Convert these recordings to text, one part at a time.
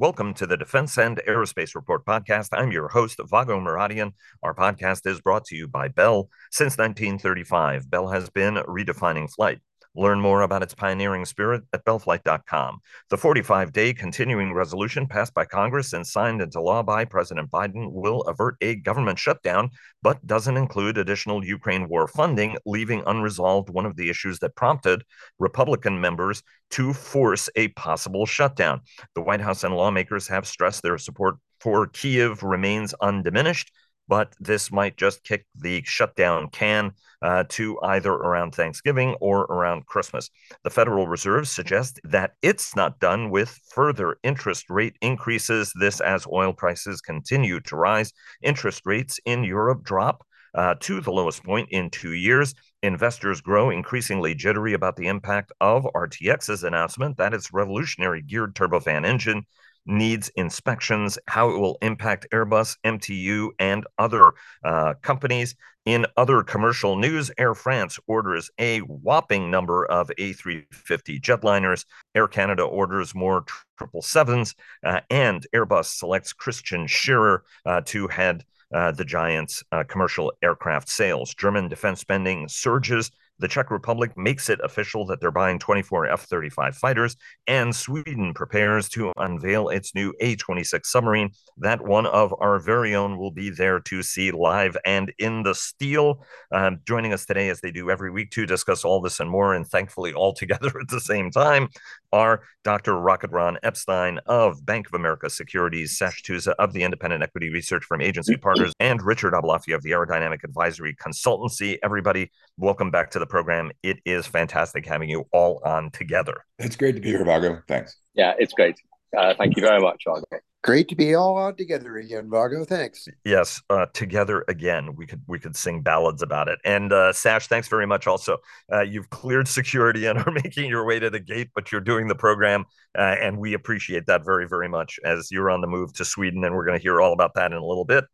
Welcome to the Defense and Aerospace Report podcast. I'm your host, Vago Muradian. Our podcast is brought to you by Bell. Since 1935, Bell has been redefining flight. Learn more about its pioneering spirit at bellflight.com. The 45 day continuing resolution passed by Congress and signed into law by President Biden will avert a government shutdown, but doesn't include additional Ukraine war funding, leaving unresolved one of the issues that prompted Republican members to force a possible shutdown. The White House and lawmakers have stressed their support for Kiev remains undiminished but this might just kick the shutdown can uh, to either around Thanksgiving or around Christmas. The Federal Reserve suggests that it's not done with further interest rate increases. This as oil prices continue to rise. Interest rates in Europe drop. Uh, to the lowest point in two years. Investors grow increasingly jittery about the impact of RTX's announcement that its revolutionary geared turbofan engine needs inspections, how it will impact Airbus, MTU, and other uh, companies. In other commercial news, Air France orders a whopping number of A350 jetliners. Air Canada orders more 777s, uh, and Airbus selects Christian Scherer uh, to head uh, the giant's uh, commercial aircraft sales. German defense spending surges the Czech Republic makes it official that they're buying 24 F 35 fighters, and Sweden prepares to unveil its new A 26 submarine. That one of our very own will be there to see live and in the steel. Um, joining us today, as they do every week, to discuss all this and more, and thankfully all together at the same time, are Dr. Rocket Ron Epstein of Bank of America Securities, Sash Tusa of the independent equity research Firm Agency Partners, and Richard Aboulafia of the Aerodynamic Advisory Consultancy. Everybody, welcome back to the program. It is fantastic having you all on together. It's great to be here, Vago. Thanks. Yeah, it's great. Uh, thank you very much, Vago. Great to be all on together again, Vago. Thanks. Yes, uh, together again. We could we could sing ballads about it. And uh, Sash, thanks very much. Also, uh, you've cleared security and are making your way to the gate, but you're doing the program, uh, and we appreciate that very very much. As you're on the move to Sweden, and we're going to hear all about that in a little bit.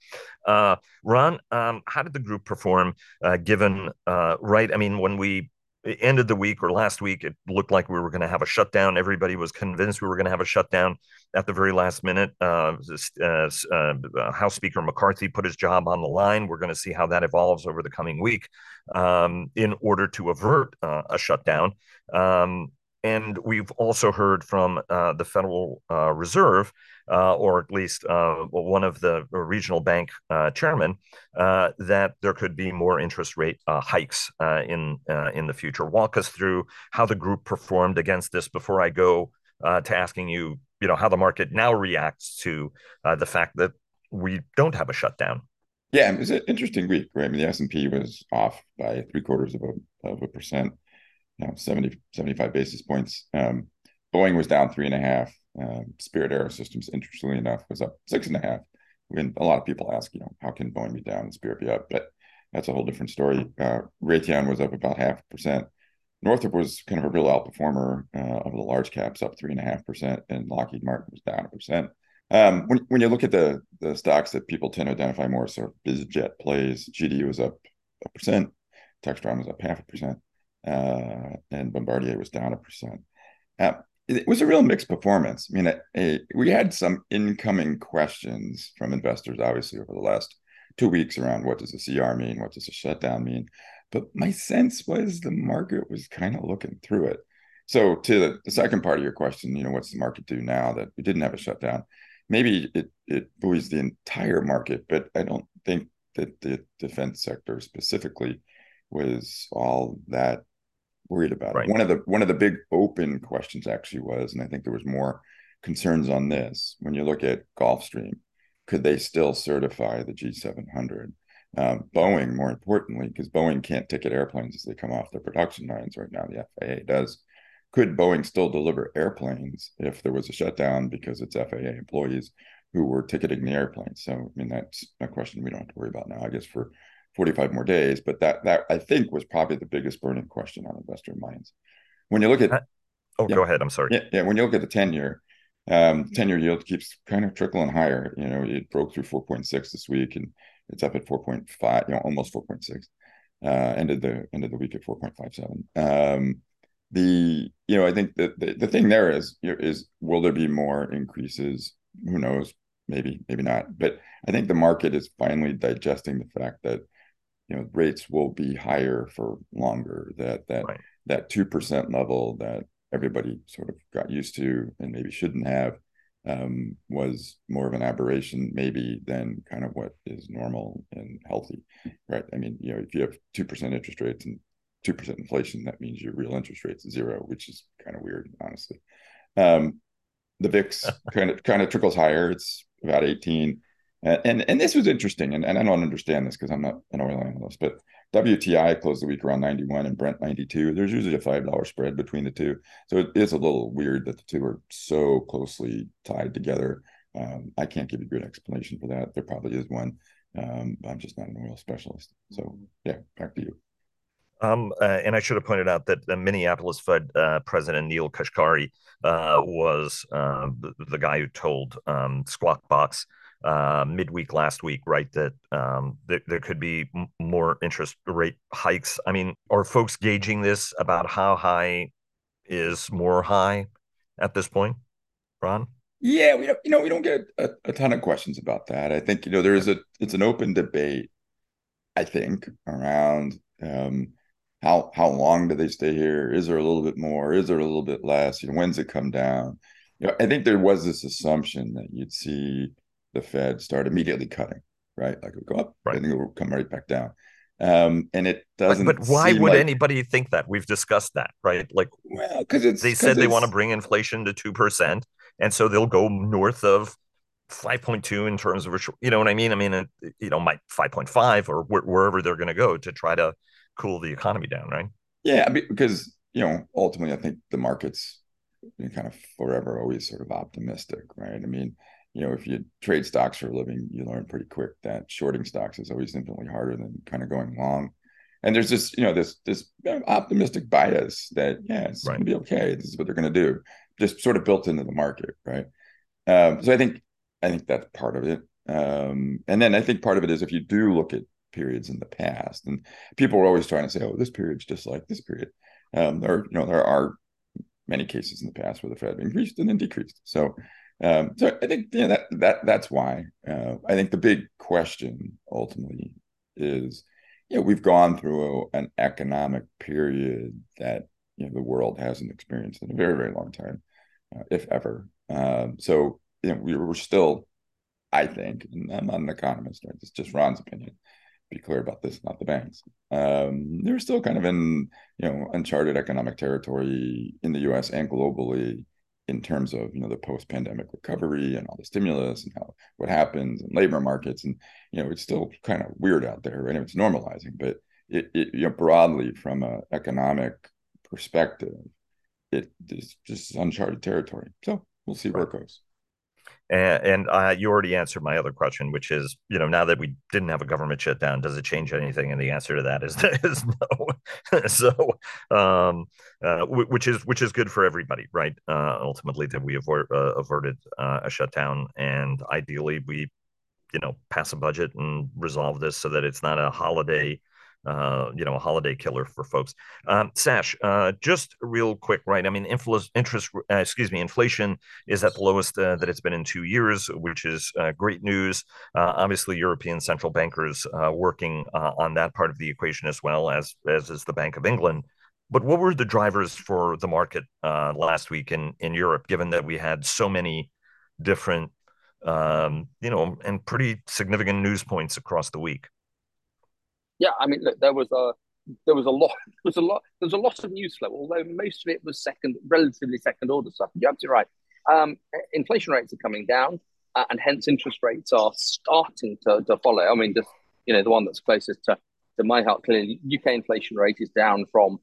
Uh, Ron, um, how did the group perform? Uh, given right, I mean, when we ended the week or last week, it looked like we were going to have a shutdown. Everybody was convinced we were going to have a shutdown at the very last minute. Uh, uh, uh, House Speaker McCarthy put his job on the line. We're going to see how that evolves over the coming week um, in order to avert uh, a shutdown. Um, and we've also heard from uh, the Federal uh, Reserve uh, or at least uh, one of the regional bank uh, chairmen, uh, that there could be more interest rate uh, hikes in in the future. Walk us through how the group performed against this before I go to asking you, you know, how the market now reacts to the fact that we don't have a shutdown. Yeah, it was an interesting week, right? I mean, the S&P was off by three quarters of a, of a percent, you know, 70, 75 basis points. Um, Boeing was down three and a half. Um, Spirit Aerosystems, interestingly enough, was up six and a half. When a lot of people ask, you know, how can Boeing be down and Spirit be up? But that's a whole different story. Uh, Raytheon was up about half a percent. Northrop was kind of a real outperformer uh, of the large caps, up three and a half percent, and Lockheed Martin was down a percent. Um, when, when you look at the the stocks that people tend to identify more, sort of bizjet plays, GD was up a percent, Textron was up half a percent, uh, and Bombardier was down a percent. Uh, it was a real mixed performance. I mean, we had some incoming questions from investors, obviously, over the last two weeks around what does a CR mean? What does a shutdown mean? But my sense was the market was kind of looking through it. So, to the, the second part of your question, you know, what's the market do now that we didn't have a shutdown? Maybe it, it buoys the entire market, but I don't think that the defense sector specifically was all that worried about right. it. One of the one of the big open questions actually was, and I think there was more concerns on this. When you look at Gulfstream, could they still certify the G700? Um, Boeing, more importantly, because Boeing can't ticket airplanes as they come off their production lines right now. The FAA does. Could Boeing still deliver airplanes if there was a shutdown because it's FAA employees who were ticketing the airplanes? So, I mean, that's a question we don't have to worry about now. I guess for 45 more days. But that that I think was probably the biggest burning question on investor minds. When you look at oh, yeah, go ahead. I'm sorry. Yeah, yeah. When you look at the 10 year, um, 10 year yield keeps kind of trickling higher. You know, it broke through 4.6 this week and it's up at 4.5, you know, almost 4.6. Uh, ended the end of the week at 4.57. Um, the you know I think that the, the thing there is is will there be more increases? Who knows? Maybe, maybe not. But I think the market is finally digesting the fact that you know rates will be higher for longer. That that right. that two percent level that everybody sort of got used to and maybe shouldn't have um, was more of an aberration maybe than kind of what is normal and healthy, right? I mean, you know, if you have two percent interest rates and two percent inflation, that means your real interest rate's zero, which is kind of weird, honestly. Um, the VIX kind of kind of trickles higher. It's about 18. And and, this was interesting, and, and I don't understand this because I'm not an oil analyst, but WTI closed the week around 91 and Brent 92. There's usually a five dollar spread between the two, so it is a little weird that the two are so closely tied together. Um, I can't give you a good explanation for that. There probably is one. Um, I'm just not an oil specialist. So yeah, back to you. Um, uh, and I should have pointed out that the Minneapolis Fed uh, President Neel Kashkari uh, was um, the, the, guy who told um, Squawk Box uh, midweek last week, right, that um, th- there could be m- more interest rate hikes. I mean, are folks gauging this about how high is more high at this point, Ron? Yeah, we don't, you know we don't get a, a ton of questions about that. I think you know there is a it's an open debate. I think around um, how how long do they stay here? Is there a little bit more? Is there a little bit less? You know, when's it come down? You know, I think there was this assumption that you'd see the Fed start immediately cutting, right? Like it would go up, right. and then it will come right back down. Um, and it doesn't. But, but why would like, anybody think that? We've discussed that, right? Like, well, because it's they said they want to bring inflation to two percent, and so they'll go north of 5.2 in terms of you know what I mean. I mean, you know, my 5.5 or wh- wherever they're going to go to try to cool the economy down, right? Yeah, because you know ultimately, I think the markets kind of forever always sort of optimistic, right? I mean, you know, if you trade stocks for a living, you learn pretty quick that shorting stocks is always infinitely harder than kind of going long. And there's this, you know, this this optimistic bias that yeah, it's right. going to be okay. This is what they're going to do, just sort of built into the market, right? Um, so I think I think that's part of it. Um, and then I think part of it is if you do look at periods in the past. And people are always trying to say, "Oh, this period's just like this period." Um, there, you know, there are many cases in the past where the Fed increased and then decreased. So, um, so I think yeah, that that that's why. Uh, I think the big question ultimately is, you know, we've gone through an economic period that you know the world hasn't experienced in a very very long time, uh, if ever. Um, so you know, we were still I think, and I'm not an economist, right? It's just Ron's opinion be clear about this, not the banks. Um, they're still kind of in you know uncharted economic territory in the U.S. and globally in terms of you know the post-pandemic recovery and all the stimulus and how what happens in labor markets and you know it's still kind of weird out there right? It's normalizing but it, it you know broadly from an economic perspective it is just uncharted territory. So we'll see where it goes and, and uh, you already answered my other question, which is, you know, now that we didn't have a government shutdown, does it change anything? And the answer to that is, is no. so, um, uh, which is which is good for everybody, right? Uh, ultimately, that we uh, averted uh, a shutdown, and ideally, we, you know, pass a budget and resolve this so that it's not a holiday uh, you know, a holiday killer for folks. Um, Sash, uh, just real quick, right? I mean, infl- interest, uh, excuse me, inflation is at the lowest uh, that it's been in two years, which is uh, great news. Uh, obviously, European central bankers working on that part of the equation as well as as is the Bank of England. But what were the drivers for the market last week in in Europe, given that we had so many different, um, you know, and pretty significant news points across the week? Yeah, I mean, look, there was a there was a lot there was a lot there was a lot of news flow, although most of it was second, relatively second order stuff. You're absolutely right. Um, inflation rates are coming down, uh, and hence interest rates are starting to, to follow. I mean, just you know, the one that's closest to to my heart clearly, UK inflation rate is down from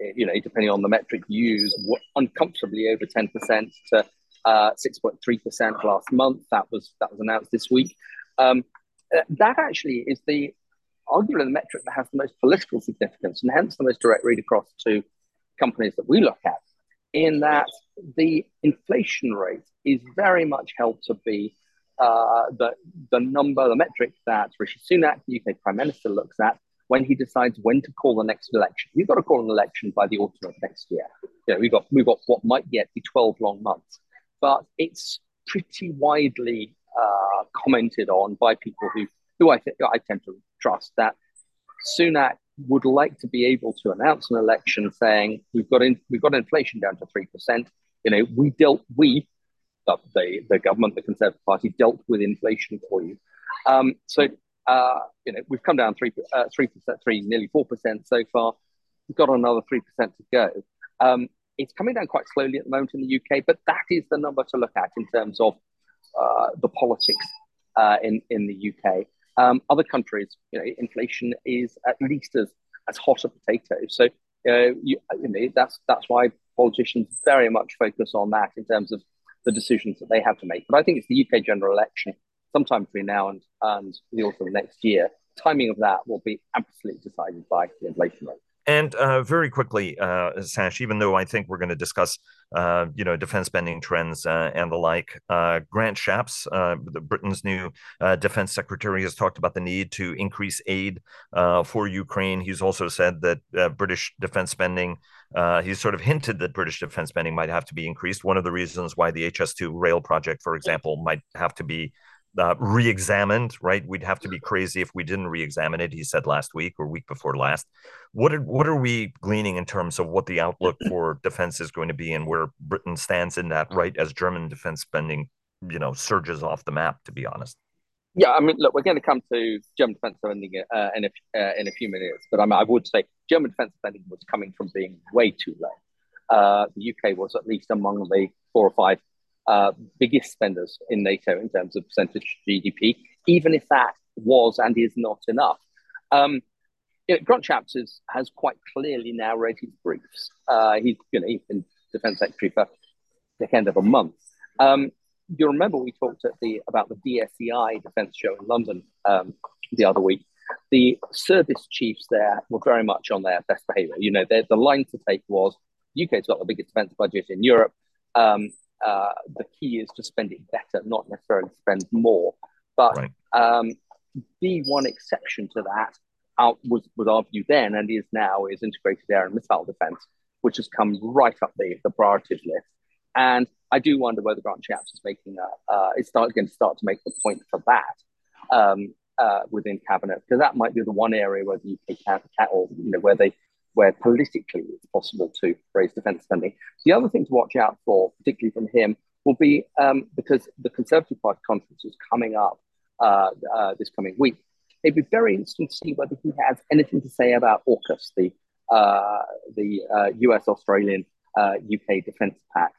you know, depending on the metric you use, uncomfortably over ten percent to uh, six point three percent last month. That was that was announced this week. Um, uh, that actually is the arguably the metric that has the most political significance and hence the most direct read across to companies that we look at, in that the inflation rate is very much held to be uh, the, the number, the metric that Rishi Sunak, the UK Prime Minister, looks at when he decides when to call the next election. You've got to call an election by the autumn of next year. You know, we've got we've got what might yet be 12 long months, but it's pretty widely uh, commented on by people who who I think I tend to trust that Sunak would like to be able to announce an election saying we've got in, we've got inflation down to three percent. You know, we dealt we the the government, the Conservative Party dealt with inflation for you. Um, so uh, you know, we've come down three uh, three percent, three nearly four percent so far. We've got another three percent to go. Um, it's coming down quite slowly at the moment in the UK, but that is the number to look at in terms of uh, the politics uh, in in the UK. Um, other countries, you know, inflation is at least as as hot a potato. So uh, you, you know, that's that's why politicians very much focus on that in terms of the decisions that they have to make. But I think it's the UK general election sometime between now and, and the autumn of next year. Timing of that will be absolutely decided by the inflation rate. And uh, very quickly, uh, Sash, even though I think we're going to discuss, uh, you know, defense spending trends uh, and the like, uh, Grant Shapps, uh, Britain's new defense secretary, has talked about the need to increase aid for Ukraine. He's also said that British defense spending, he's sort of hinted that British defense spending might have to be increased. One of the reasons why the HS2 rail project, for example, might have to be uh, re-examined, right? We'd have to be crazy if we didn't re-examine it. He said last week or week before last. What are, what are we gleaning in terms of what the outlook for defense is going to be and where Britain stands in that, right? As German defense spending, you know, surges off the map. To be honest. Yeah, I mean, look, we're going to come to German defense spending uh, in a uh, in a few minutes, but I, mean, I would say German defense spending was coming from being way too low. Uh, the UK was at least among the four or five uh, biggest spenders in NATO in terms of percentage GDP, even if that was and is not enough. Um, you know, Grant Shapps is, has quite clearly now read his briefs. Uh, he's, you know, he's been defense secretary for the end of a month. Um, you remember we talked at the about the DSEI defense show in London um, the other week. The service chiefs there were very much on their best behavior. You know, the line to take was UK's got the biggest defense budget in Europe. Um, uh, the key is to spend it better, not necessarily spend more. But right. um, the one exception to that out was, was our view then and is now is integrated air and missile defense, which has come right up the, the priorities list. And I do wonder whether Grant Shapps is making a, uh, is start, going to start to make the point for that um, uh, within cabinet, because that might be the one area where the UK can, can or you know where they where politically it's possible to raise defence spending. The other thing to watch out for, particularly from him, will be um, because the Conservative Party conference is coming up uh, uh, this coming week. It'd be very interesting to see whether he has anything to say about AUKUS, the uh, the US uh, Australian UK uh, Defence Pact.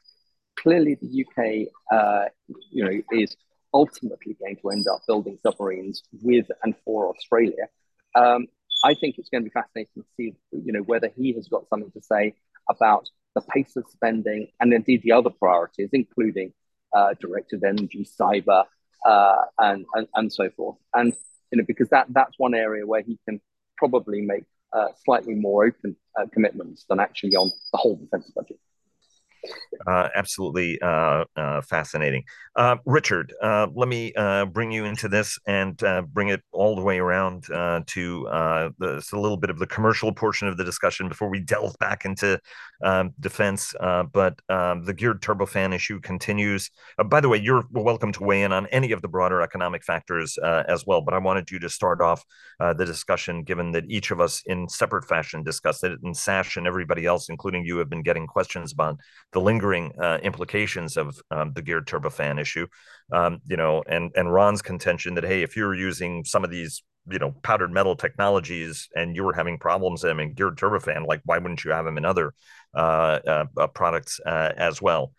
Clearly, the UK, uh, you know, is ultimately going to end up building submarines with and for Australia. Um, I think it's going to be fascinating to see, you know, whether he has got something to say about the pace of spending and indeed the other priorities, including uh, directed energy, cyber, uh, and, and, and so forth. And you know, because that that's one area where he can probably make uh, slightly more open uh, commitments than actually on the whole defense budget. Uh, absolutely uh, uh, fascinating. Uh, Richard, uh, let me bring you into this and bring it all the way around to the, a little bit of the commercial portion of the discussion before we delve back into um, defense. but um, the geared turbofan issue continues. by the way, you're welcome to weigh in on any of the broader economic factors as well. But I wanted you to start off the discussion, given that each of us, in separate fashion, discussed it, and Sash and everybody else, including you, have been getting questions about the lingering uh, implications of um, the geared turbofan issue. Um, you know, and and Ron's contention that hey, if you're using some of these you know powdered metal technologies and you were having problems in them in geared turbofan, like why wouldn't you have them in other uh, uh, uh products uh, as well?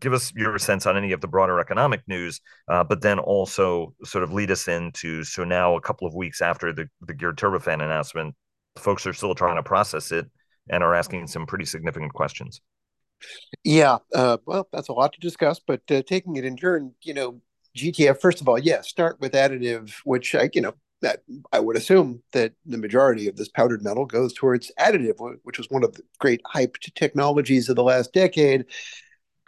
Give us your sense on any of the broader economic news, uh, but then also sort of lead us into so now a couple of weeks after the the geared turbofan announcement, folks are still trying to process it and are asking some pretty significant questions. Yeah, uh, well, that's a lot to discuss, but uh, taking it in turn, you know, GTF. First of all, yeah, start with additive, which I, you know, that I would assume that the majority of this powdered metal goes towards additive, which was one of the great hyped technologies of the last decade.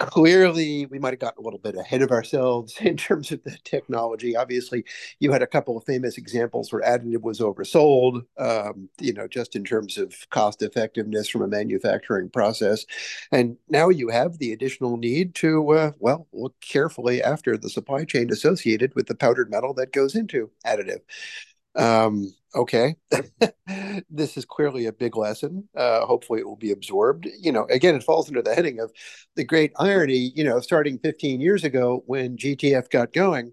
Clearly we might have gotten a little bit ahead of ourselves in terms of the technology. Obviously, you had a couple of famous examples where additive was oversold, um, you know, just in terms of cost effectiveness from a manufacturing process. And now you have the additional need to, uh, well, look carefully after the supply chain associated with the powdered metal that goes into additive. Um, okay, this is clearly a big lesson. Uh, hopefully, it will be absorbed. You know, again, it falls under the heading of the great irony. You know, starting 15 years ago when GTF got going,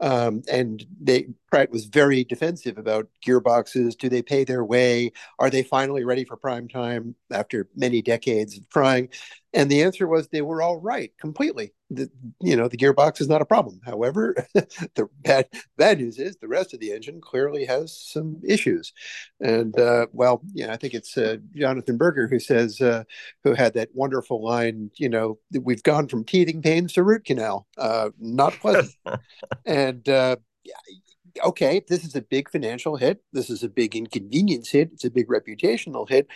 um, and they Pratt was very defensive about gearboxes. Do they pay their way? Are they finally ready for prime time after many decades of trying? And the answer was they were all right completely. The, you know, the gearbox is not a problem. However, the bad bad news is the rest of the engine clearly has some issues. And uh, well, yeah, I think it's uh, Jonathan Berger who says uh, who had that wonderful line. You know, we've gone from teething pains to root canal. Uh, not pleasant. and uh, okay, this is a big financial hit. This is a big inconvenience hit. It's a big reputational hit.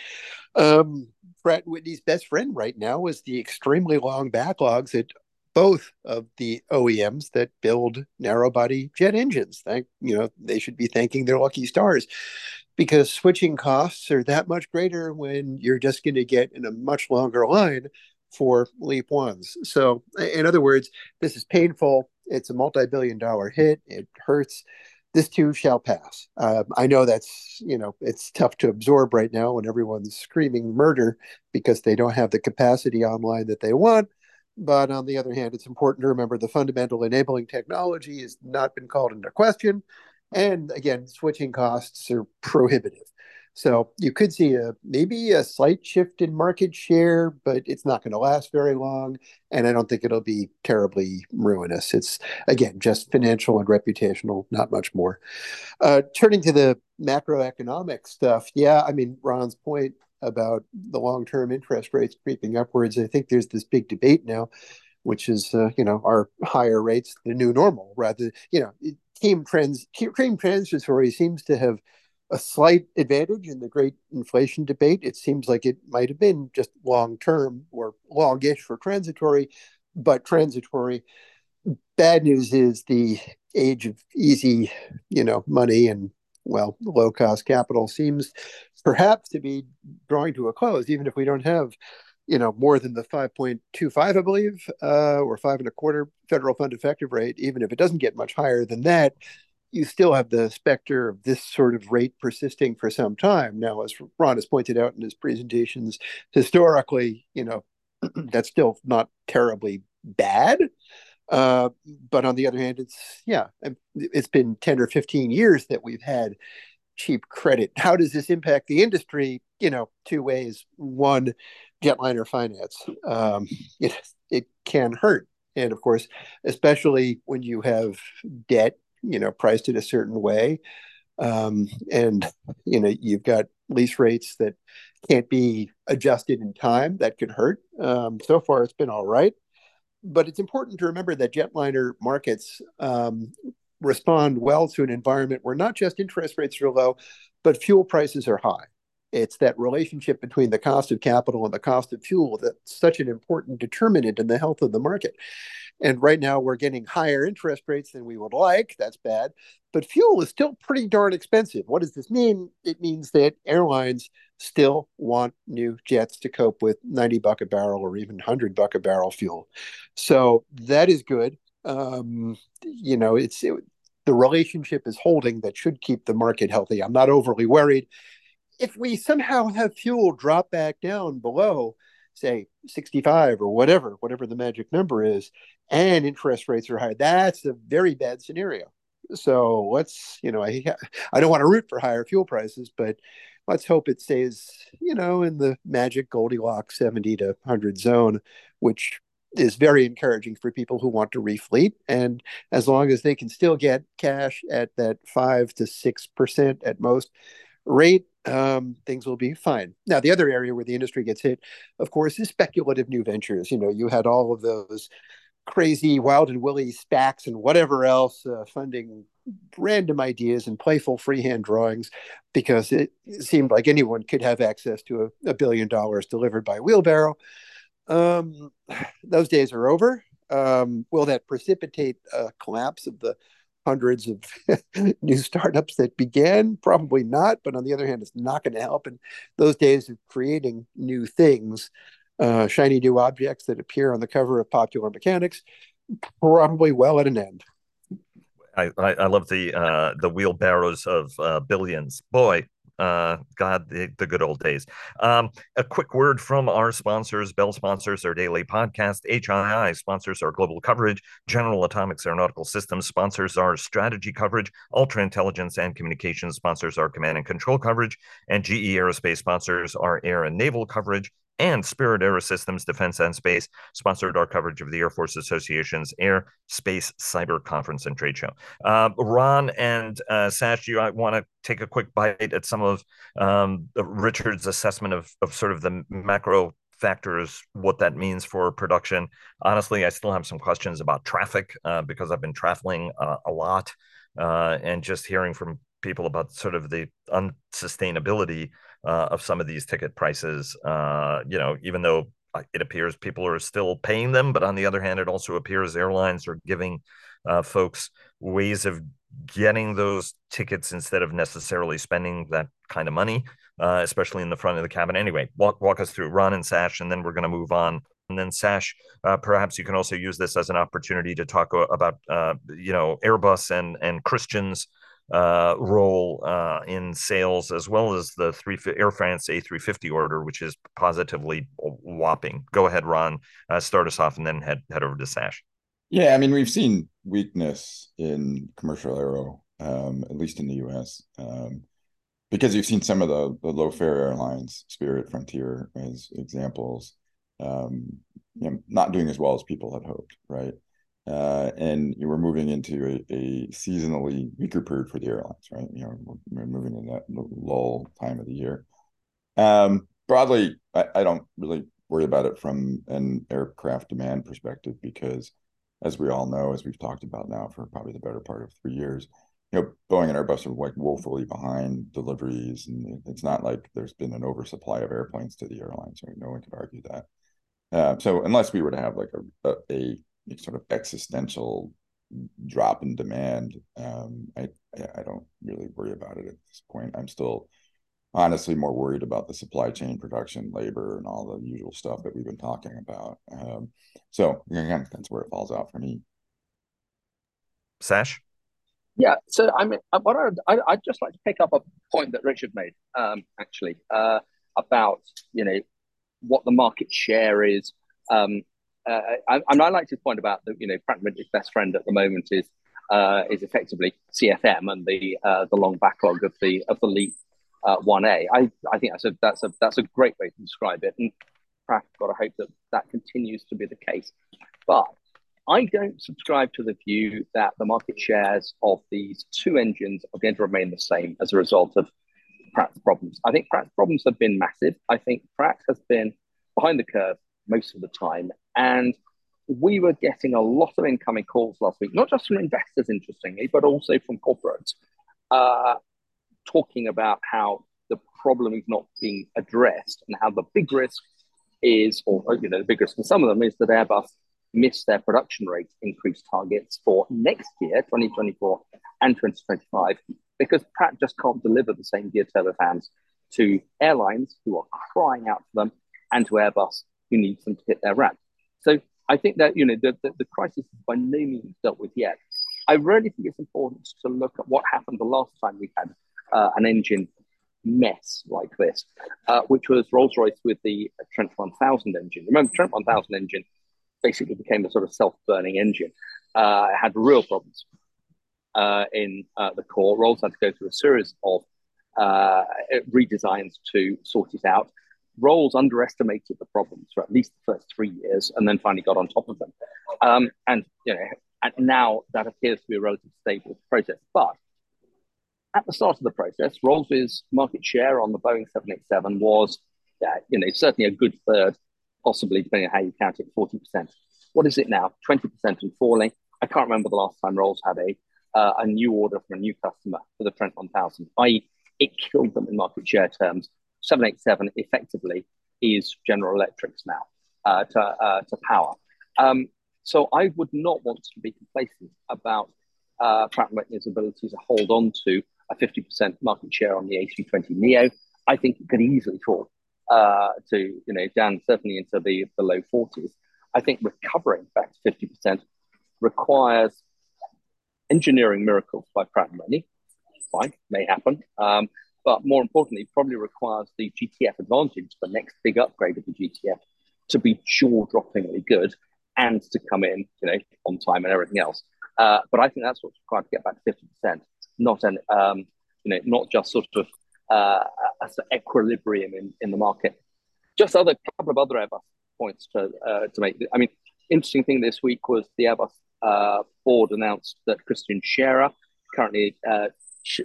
Um, Pratt Whitney's best friend right now is the extremely long backlogs at both of the OEMs that build narrow body jet engines. Thank you know they should be thanking their lucky stars because switching costs are that much greater when you're just going to get in a much longer line for leap ones. So in other words, this is painful. It's a multi-billion dollar hit. It hurts this too shall pass. Uh, I know that's you know it's tough to absorb right now when everyone's screaming murder because they don't have the capacity online that they want. But on the other hand, it's important to remember the fundamental enabling technology has not been called into question, and again, switching costs are prohibitive. So you could see a maybe a slight shift in market share, but it's not going to last very long, and I don't think it'll be terribly ruinous. It's again just financial and reputational, not much more. Uh, turning to the macroeconomic stuff, yeah, I mean Ron's point about the long-term interest rates creeping upwards. I think there's this big debate now, which is uh, you know are higher rates the new normal rather you know team trends team transitory seems to have a slight advantage in the great inflation debate. It seems like it might have been just long term or longish for transitory, but transitory. Bad news is the age of easy, you know, money and well, low cost capital seems perhaps to be drawing to a close, even if we don't have, you know, more than the 5.25, I believe, uh, or five and a quarter federal fund effective rate, even if it doesn't get much higher than that, you still have the specter of this sort of rate persisting for some time. Now, as Ron has pointed out in his presentations, historically, you know, that's still not terribly bad. Uh, but on the other hand, it's yeah, it's been 10 or 15 years that we've had cheap credit. How does this impact the industry? You know, two ways. One, jetliner finance. Um, it, it can hurt. And of course, especially when you have debt you know priced it a certain way. Um, and you know you've got lease rates that can't be adjusted in time. That could hurt. Um, so far it's been all right. But it's important to remember that jetliner markets um, respond well to an environment where not just interest rates are low but fuel prices are high it's that relationship between the cost of capital and the cost of fuel that's such an important determinant in the health of the market and right now we're getting higher interest rates than we would like. That's bad. But fuel is still pretty darn expensive. What does this mean? It means that airlines still want new jets to cope with 90 buck a barrel or even 100 buck a barrel fuel. So that is good. Um, you know, it's it, the relationship is holding that should keep the market healthy. I'm not overly worried. If we somehow have fuel drop back down below, say 65 or whatever, whatever the magic number is, and interest rates are high. That's a very bad scenario. So let's, you know, I I don't want to root for higher fuel prices, but let's hope it stays, you know, in the magic Goldilocks 70 to 100 zone, which is very encouraging for people who want to refleet. And as long as they can still get cash at that five to six percent at most rate, um, things will be fine. Now, the other area where the industry gets hit, of course, is speculative new ventures. You know, you had all of those crazy wild and woolly SPACs and whatever else uh, funding random ideas and playful freehand drawings because it seemed like anyone could have access to a, a billion dollars delivered by a wheelbarrow. Um, those days are over. Um, will that precipitate a collapse of the hundreds of new startups that began? Probably not. But on the other hand, it's not going to help. And those days of creating new things, uh, shiny new objects that appear on the cover of Popular Mechanics, probably well at an end. I, I, love the uh, the wheelbarrows of uh, billions. Boy, uh, God, the, the, good old days. Um, a quick word from our sponsors. Bell sponsors our daily podcast. HII sponsors our global coverage. General Atomics Aeronautical Systems sponsors our strategy coverage. Ultra Intelligence and Communications sponsors our command and control coverage. And GE Aerospace sponsors our air and naval coverage and Spirit Aerosystems Defense and Space sponsored our coverage of the Air Force Association's Air Space Cyber Conference and Trade Show. Uh, Ron and uh, Sash, you want to take a quick bite at some of um, Richard's assessment of, of sort of the macro factors, what that means for production. Honestly, I still have some questions about traffic uh, because I've been traveling uh, a lot uh, and just hearing from people about sort of the unsustainability uh, of some of these ticket prices. Uh, you know, even though uh, it appears people are still paying them, but on the other hand, it also appears airlines are giving uh, folks ways of getting those tickets instead of necessarily spending that kind of money, uh, especially in the front of the cabin. Anyway, walk walk us through Ron and Sash, and then we're going to move on. And then Sash, uh, perhaps you can also use this as an opportunity to talk about, uh, you know, Airbus and and Christian's uh, role uh, in sales, as well as the three Air France A350 order, which is positively whopping. Go ahead, Ron. Uh, start us off, and then head head over to Sash. Yeah, I mean we've seen weakness in commercial aero, um, at least in the U.S. Um, because you've seen some of the, the low fare airlines, Spirit, Frontier, as examples, um, you know, not doing as well as people had hoped, right? Uh, and we're moving into a, a, seasonally weaker period for the airlines, right? You know, we're moving in that lull time of the year. Um, broadly, I, I, don't really worry about it from an aircraft demand perspective because, as we all know, as we've talked about now for probably the better part of three years, you know, Boeing and Airbus are like woefully behind deliveries, and it's not like there's been an oversupply of airplanes to the airlines. Right? No one could argue that. Uh, so unless we were to have like a, a, a sort of existential drop in demand, um, I I don't really worry about it at this point. I'm still honestly more worried about the supply chain, production, labor, and all the usual stuff that we've been talking about. Um, so again, that's where it falls out for me. Sash. Yeah, so I mean, uh, what I, I would just like to pick up a point that Richard made, um, actually, uh, about you know what the market share is. Um, uh, I, I like to point about that you know Pratt Whitney's best friend at the moment is uh, is effectively CFM and the uh, the long backlog of the of the LEAP uh, one A. I I think that's a that's a that's a great way to describe it, and Pratt's got to hope that that continues to be the case. But I don't subscribe to the view that the market shares of these two engines are going to remain the same as a result of Pratt's problems. I think Pratt's problems have been massive. I think Pratt has been behind the curve most of the time. And we were getting a lot of incoming calls last week, not just from investors, interestingly, but also from corporates, uh, talking about how the problem is not being addressed and how the big risk is, or you know, the big risk for some of them is that Airbus missed their production rate increase targets for next year, 2024 and 2025, because Pratt just can't deliver the same gear turbofans to airlines who are crying out for them and to Airbus who needs them to hit their ramp. So I think that you know the, the, the crisis is by no means dealt with yet. I really think it's important to look at what happened the last time we had uh, an engine mess like this, uh, which was Rolls Royce with the Trent 1000 engine. Remember, Trent 1000 engine basically became a sort of self burning engine. Uh, it had real problems uh, in uh, the core. Rolls had to go through a series of uh, redesigns to sort it out. Rolls underestimated the problems for at least the first three years, and then finally got on top of them. Um, and you know, and now that appears to be a relatively stable process. But at the start of the process, Rolls' market share on the Boeing 787 was, uh, you know, certainly a good third, possibly depending on how you count it, 40%. What is it now? 20% and falling. I can't remember the last time Rolls had a uh, a new order from a new customer for the Trent 1000. I it killed them in market share terms 787 effectively is General Electric's now. uh, to uh, to power. Um, so I would not want to be complacent about uh, Pratt & Whitney's ability to hold on to a 50% market share on the A320 Neo. I think it could easily fall uh, to you know down certainly into the, the low 40s. I think recovering back to 50% requires engineering miracles by Pratt & Whitney. Fine, may happen. Um, but more importantly, probably requires the GTF advantage, the next big upgrade of the GTF, to be jaw-droppingly good and to come in, you know, on time and everything else. Uh, but I think that's what's required to get back to fifty percent, not an, um, you know, not just sort of uh, a, a equilibrium in, in the market. Just other couple of other Airbus points to uh, to make. I mean, interesting thing this week was the Airbus uh, board announced that Christian Scherer, currently uh,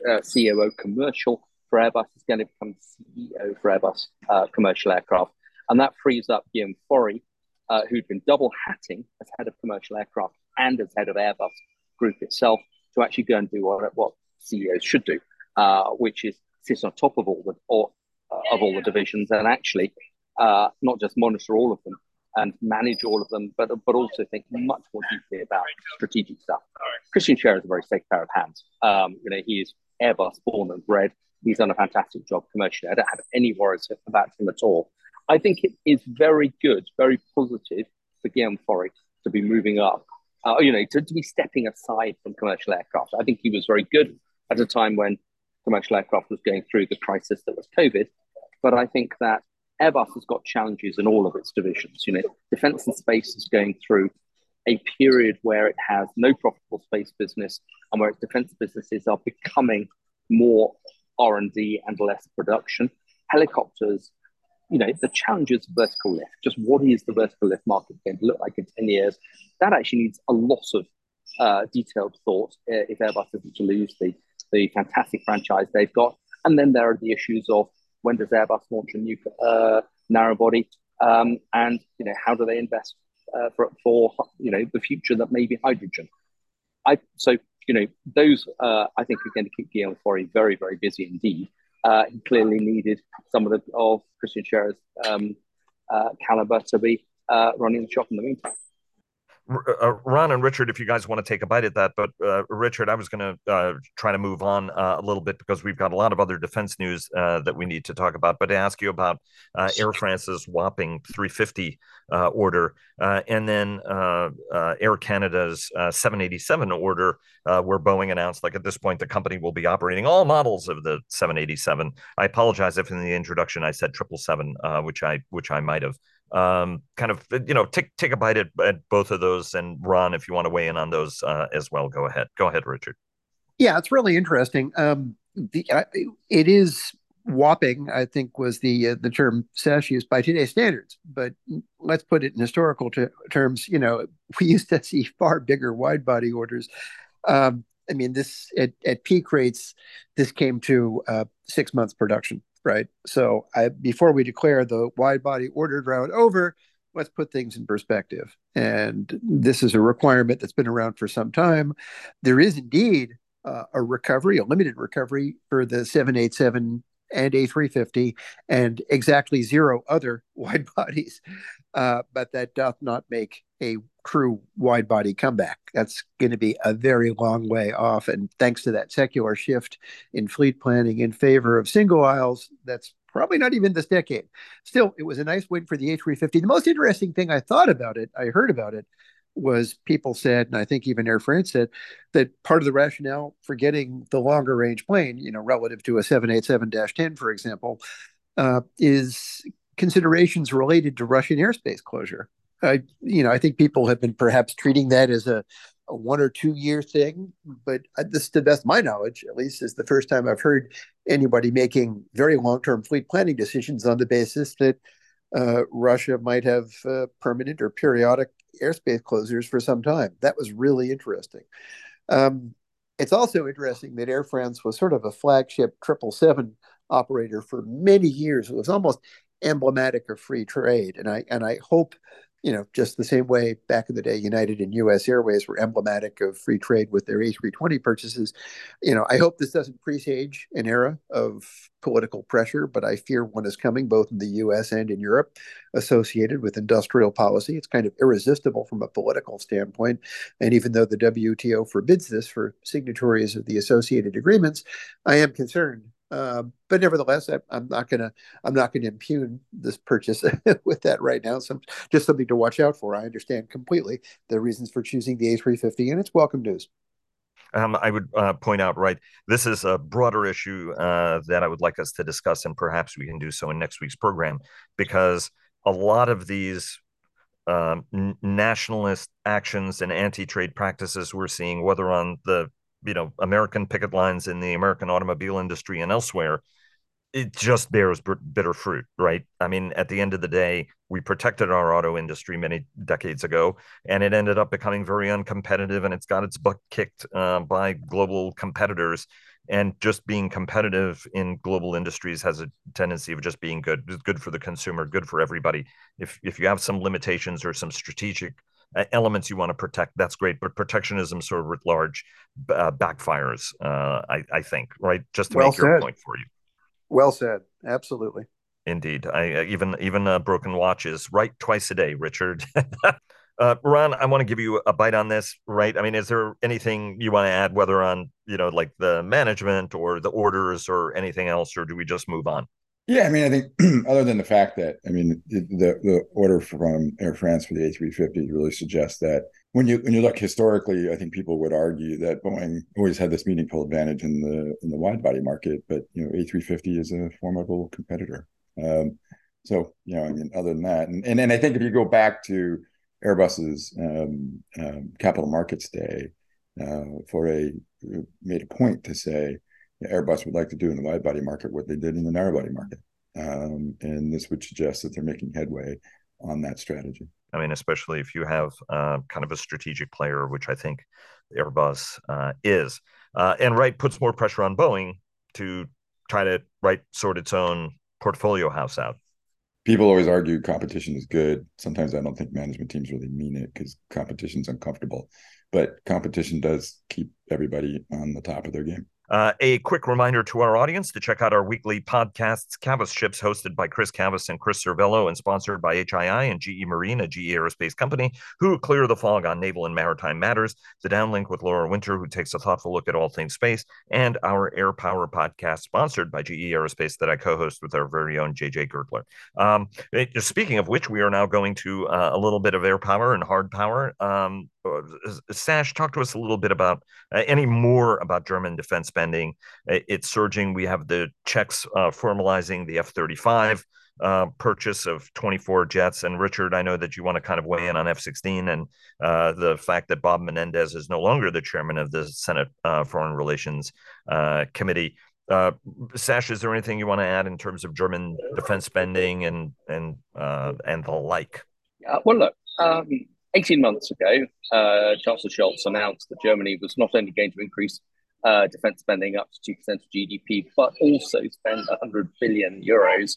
uh COO commercial for Airbus, is going to become CEO for Airbus uh, commercial aircraft, and that frees up Guillaume Faury, uh, who'd been double hatting as head of commercial aircraft and as head of Airbus Group itself, to actually go and do what, what CEOs should do, which is sit on top of all the or, of all the divisions and actually uh, not just monitor all of them and manage all of them, but but also think much more deeply about strategic stuff. Christian Scherer is a very safe pair of hands. Um, you know, he is Airbus born and bred. He's done a fantastic job commercially. I don't have any worries about him at all. I think it is very good, very positive for Guillaume to be moving up. Uh, you know, to, to be stepping aside from commercial aircraft. I think he was very good at a time when commercial aircraft was going through the crisis that was COVID. But I think that Airbus has got challenges in all of its divisions. You know, defense and space is going through a period where it has no profitable space business and where its defense businesses are becoming more R&D and less production. Helicopters, you know, the challenges of vertical lift, just what is the vertical lift market going to look like in 10 years? That actually needs a lot of uh, detailed thought uh, if Airbus isn't to lose the, the fantastic franchise they've got. And then there are the issues of when does Airbus launch a new uh, narrow body, um, and you know how do they invest uh, for for you know the future that may be hydrogen. I so you know those uh, I think are going to keep Guillaume Faury very very busy indeed. Uh, he clearly needed some of the of Christian Scherer's um, uh, caliber to be uh, running the shop in the meantime uh, Ron and Richard, if you guys want to take a bite at that, but uh, Richard, I was going to uh, try to move on uh, a little bit because we've got a lot of other defense news uh, that we need to talk about. But to ask you about uh, Air France's whopping 350 order, and then Air Canada's 787 order, where Boeing announced, like at this point, the company will be operating all models of the 787. I apologize if in the introduction I said 777, which I which I might have um, kind of you know take take a bite at, at, both of those and ron if you want to weigh in on those uh, as well. Go ahead. Go ahead richard. Yeah it's really interesting. Um, the, uh, it is whopping i think was the uh, the term sash used by today's standards but let's put it in historical terms you know we used to see far bigger wide body orders. Um, i mean this at, at peak rates this came to uh, six months production right? So I, before we declare the wide body ordered round over, let's put things in perspective. And this is a requirement that's been around for some time. There is indeed uh, a recovery, a limited recovery for the 787 and A350 and exactly zero other wide bodies. Uh, but that doth not make a true wide body comeback. That's going to be a very long way off. And thanks to that secular shift in fleet planning in favor of single aisles, that's probably not even this decade. Still, it was a nice win for the A350. The most interesting thing I thought about it, I heard about it, was people said, and I think even Air France said, that part of the rationale for getting the longer range plane, you know, relative to a 787 10, for example, uh, is considerations related to Russian airspace closure. I, you know, I think people have been perhaps treating that as a, a one or two year thing, but this, to the best of my knowledge, at least, is the first time I've heard anybody making very long term fleet planning decisions on the basis that uh, Russia might have uh, permanent or periodic airspace closures for some time. That was really interesting. Um, it's also interesting that Air France was sort of a flagship 777 operator for many years. It was almost emblematic of free trade, and I and I hope you know, just the same way back in the day, United and U.S. Airways were emblematic of free trade with their A320 purchases. You know, I hope this doesn't presage an era of political pressure, but I fear one is coming both in the U.S. and in Europe associated with industrial policy. It's kind of irresistible from a political standpoint. And even though the WTO forbids this for signatories of the associated agreements, I am concerned uh, but nevertheless, I, am not gonna I'm not gonna impugn this purchase with that right now. So just something to watch out for. I understand completely the reasons for choosing the A350, and it's welcome news. Um, I would uh, point out, right, this is a broader issue uh, that I would like us to discuss, and perhaps we can do so in next week's program, because a lot of these um, nationalist actions and anti-trade practices we're seeing, whether on the you know American picket lines in the American automobile industry and elsewhere, it just bears bitter fruit, right? I mean, at the end of the day, we protected our auto industry many decades ago, and it ended up becoming very uncompetitive, and it's got its butt kicked uh, by global competitors. And just being competitive in global industries has a tendency of just being good, good for the consumer, good for everybody. If if you have some limitations or some strategic uh, elements you want to protect, that's great. But protectionism sort of large uh, backfires, uh, I, I, think, right? Just to well make said. your point for you. Well said. Absolutely. Indeed. I uh, even even uh, broken watches right twice a day, Richard. Uh, Ron, I want to give you a bite on this, right? I mean, is there anything you want to add, whether on you know like the management or the orders or anything else, or do we just move on? Yeah, I mean, I think other than the fact that I mean the the order from Air France for the A350 really suggests that when you when you look historically, I think people would argue that Boeing always had this meaningful advantage in the in the wide body market, but you know A350 is a formidable competitor. Um, so you know, I mean, other than that, and and, and I think if you go back to Airbus's um, um, Capital Markets Day, uh, for a made a point to say Airbus would like to do in the wide body market what they did in the narrow body market. Um, and this would suggest that they're making headway on that strategy. I mean, especially if you have uh, kind of a strategic player, which I think Airbus uh, is, uh, and right puts more pressure on Boeing to try to right sort its own portfolio house out. People always argue competition is good. Sometimes I don't think management teams really mean it because competition's uncomfortable, but competition does keep everybody on the top of their game. Uh, a quick reminder to our audience to check out our weekly podcasts, Cavas Ships, hosted by Chris Cavas and Chris Servello, and sponsored by HII and GE Marine, a GE aerospace company, who clear the fog on naval and maritime matters. The Downlink with Laura Winter, who takes a thoughtful look at all things space, and our Air Power podcast, sponsored by GE Aerospace, that I co-host with our very own JJ Gertler. Um, speaking of which, we are now going to uh, a little bit of air power and hard power. Um, Sash, talk to us a little bit about uh, any more about German defense spending. It's surging. We have the Czechs uh, formalizing the F 35 uh, purchase of 24 jets. And Richard, I know that you want to kind of weigh in on F 16 and uh, the fact that Bob Menendez is no longer the chairman of the Senate uh, Foreign Relations Committee. Sash, is there anything you want to add in terms of German defense spending and and and the like? well, look, um 18 months ago, uh, Chancellor Scholz announced that Germany was not only going to increase uh, defense spending up to 2% of GDP, but also spend 100 billion euros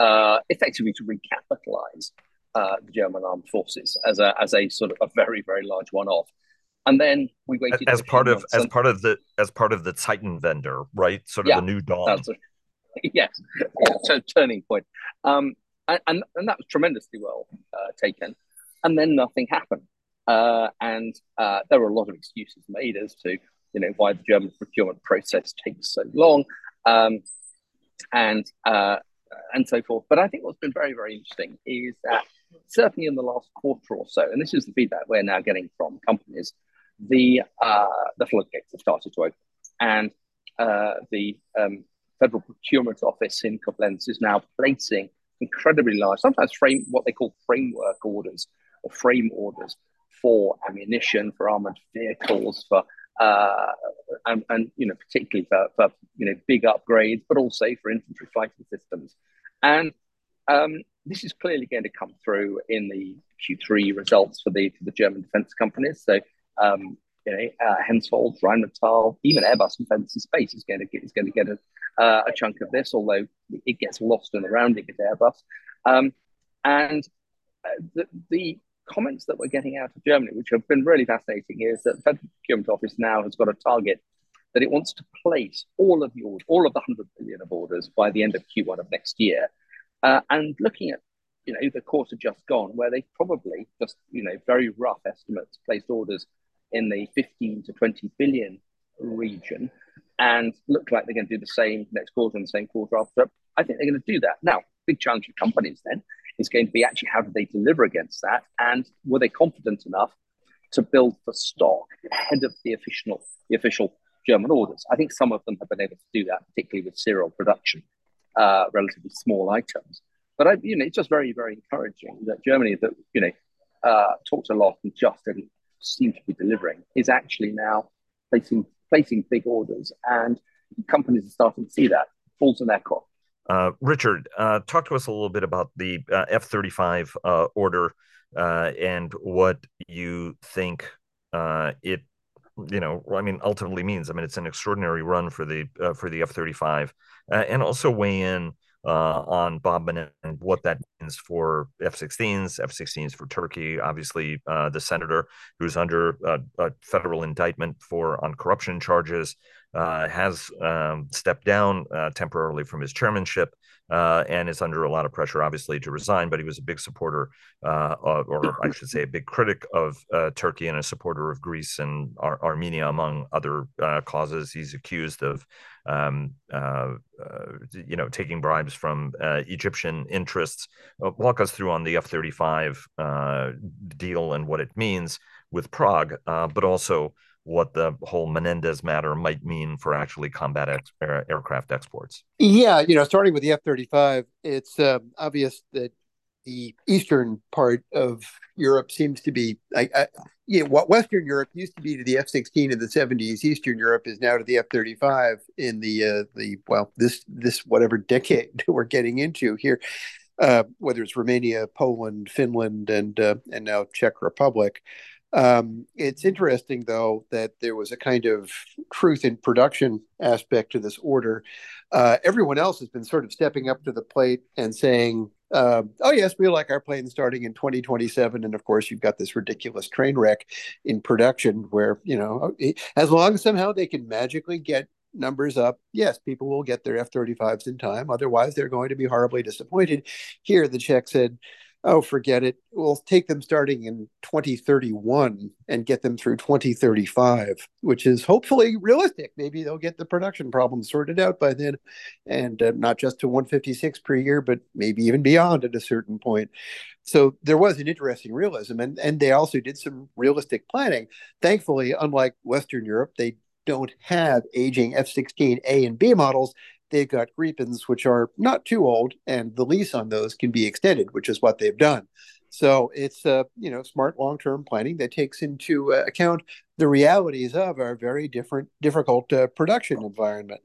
uh, effectively to recapitalize uh, the German armed forces as a, as a sort of a very, very large one off. And then we waited as part of as and, part of the as part of the Zeitenwende, right? Sort of yeah, the new dawn. A, yes, so turning point. Um, and, and, and that was tremendously well uh, taken and then nothing happened. Uh, and uh, there were a lot of excuses made as to you know why the German procurement process takes so long, um, and uh, and so forth. But I think what's been very very interesting is that certainly in the last quarter or so, and this is the feedback we're now getting from companies, the uh, the floodgates have started to open, and uh, the um, Federal Procurement Office in Koblenz is now placing incredibly large, sometimes frame what they call framework orders or frame orders for ammunition, for armored vehicles, for uh, and, and, you know particularly for, for you know big upgrades, but also for infantry fighting systems. And um, this is clearly going to come through in the Q3 results for the for the German defense companies. So um, you know, uh, Hensoldt, Rheinmetall, even Airbus Defence and Space is going to get is going to get a, uh, a chunk of this, although it gets lost in the rounding at Airbus. Um, and the, the comments that we're getting out of Germany, which have been really fascinating, is that the Federal Procurement Office now has got a target that it wants to place all of the all of the 100 billion of orders by the end of Q1 of next year. Uh, and looking at you know the quarter just gone, where they probably just you know very rough estimates placed orders in the 15 to 20 billion region, and look like they're going to do the same next quarter and the same quarter after. I think they're going to do that. Now, big challenge for companies then is going to be actually how do they deliver against that, and were they confident enough to build the stock ahead of the official the official German orders? I think some of them have been able to do that, particularly with serial production, uh, relatively small items. But I, you know, it's just very, very encouraging that Germany, that you know, uh, talked a lot and just didn't seem to be delivering, is actually now placing placing big orders, and companies are starting to see that falls in their court. Uh, Richard, uh, talk to us a little bit about the uh, F thirty five uh, order uh, and what you think it, you know, I mean, ultimately means. I mean, it's an extraordinary run for the for the F thirty five, and also weigh in uh, on Bodman and what that means for F-16s, F-16s for Turkey. Obviously, uh, the senator who's under a, a, federal indictment for on corruption charges uh, has um, stepped down uh, temporarily from his chairmanship uh, and is under a lot of pressure, obviously, to resign. But he was a big supporter, uh, or I should say, a big critic of uh, Turkey and a supporter of Greece and Ar- Armenia, among other uh, causes. He's accused of, um, uh, uh, you know, taking bribes from Egyptian interests. walk us through on the F thirty five deal and what it means with Prague, but also what the whole Menendez matter might mean for actually combat ex- aircraft exports. Yeah, you know, starting with the F 35, it's uh, obvious that the eastern part of Europe seems to be, I, I, you know, what Western Europe used to be to the F 16 in the 70s, Eastern Europe is now to the F 35 in the, uh, the well, this, this whatever decade we're getting into here. Uh, whether it's Romania, Poland, Finland, and uh, and now Czech Republic, um, it's interesting, though, that there was a kind of truth in production aspect to this order. Uh, everyone else has been sort of stepping up to the plate and saying, uh, oh, yes, we like our planes starting in 2027. And of course, you've got this ridiculous train wreck in production where, you know, oh, as long as somehow they can magically get numbers up, yes, people will get their F 35s in time. Otherwise, they're going to be horribly disappointed. Here, the check said, oh, forget it. We'll take them starting in 2031 and get them through 2035, which is hopefully realistic. Maybe they'll get the production problems sorted out by then, and uh, not just to 156 per year, but maybe even beyond at a certain point. So there was an interesting realism, and and they also did some realistic planning. Thankfully, unlike Western Europe, they don't have aging F-16 A and B models they've got Gripens, which are not too old, and the lease on those can be extended, which is what they've done. So it's a uh, you know smart long term planning that takes into uh, account the realities of our very different difficult uh, production environment.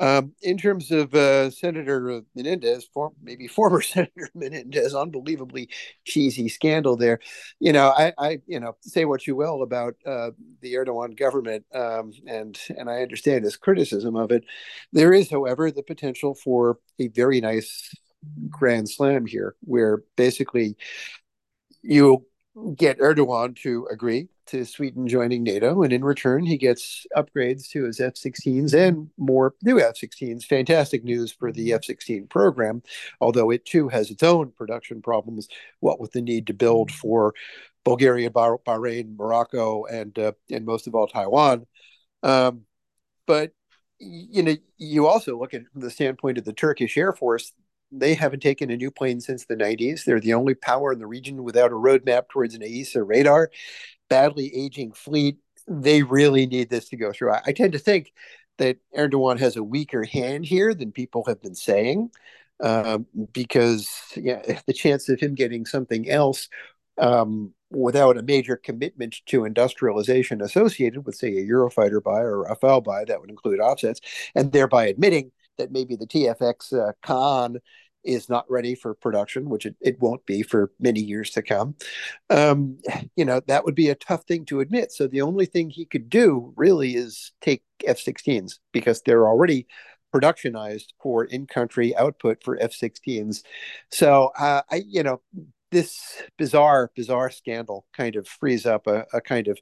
Um, in terms of uh, Senator Menendez, for, maybe former Senator Menendez, unbelievably cheesy scandal there. You know, I, I you know, say what you will about uh, the Erdogan government, um, and and I understand his criticism of it. There is, however, the potential for a very nice grand slam here, where basically you get Erdogan to agree to Sweden joining NATO, and in return, he gets upgrades to his F 16s and more new F 16s. Fantastic news for the F 16 program, although it too has its own production problems, what with the need to build for Bulgaria, Bahrain, Morocco, and, uh, and most of all, Taiwan. Um, but you know, you also look at from the standpoint of the Turkish Air Force, they haven't taken a new plane since the 90s. They're the only power in the region without a roadmap towards an AESA radar. Badly aging fleet. They really need this to go through. I, I tend to think that Erdogan has a weaker hand here than people have been saying, um, because yeah, the chance of him getting something else um, without a major commitment to industrialization associated with, say, a Eurofighter buy or a Rafale buy that would include offsets, and thereby admitting that maybe the TFX uh, Kaan is not ready for production, which it, it won't be for many years to come. Um, you know, that would be a tough thing to admit. So the only thing he could do really is take F 16s because they're already productionized for in country output for F 16s. So, uh, I, you know, this bizarre, bizarre scandal kind of frees up a, a kind of,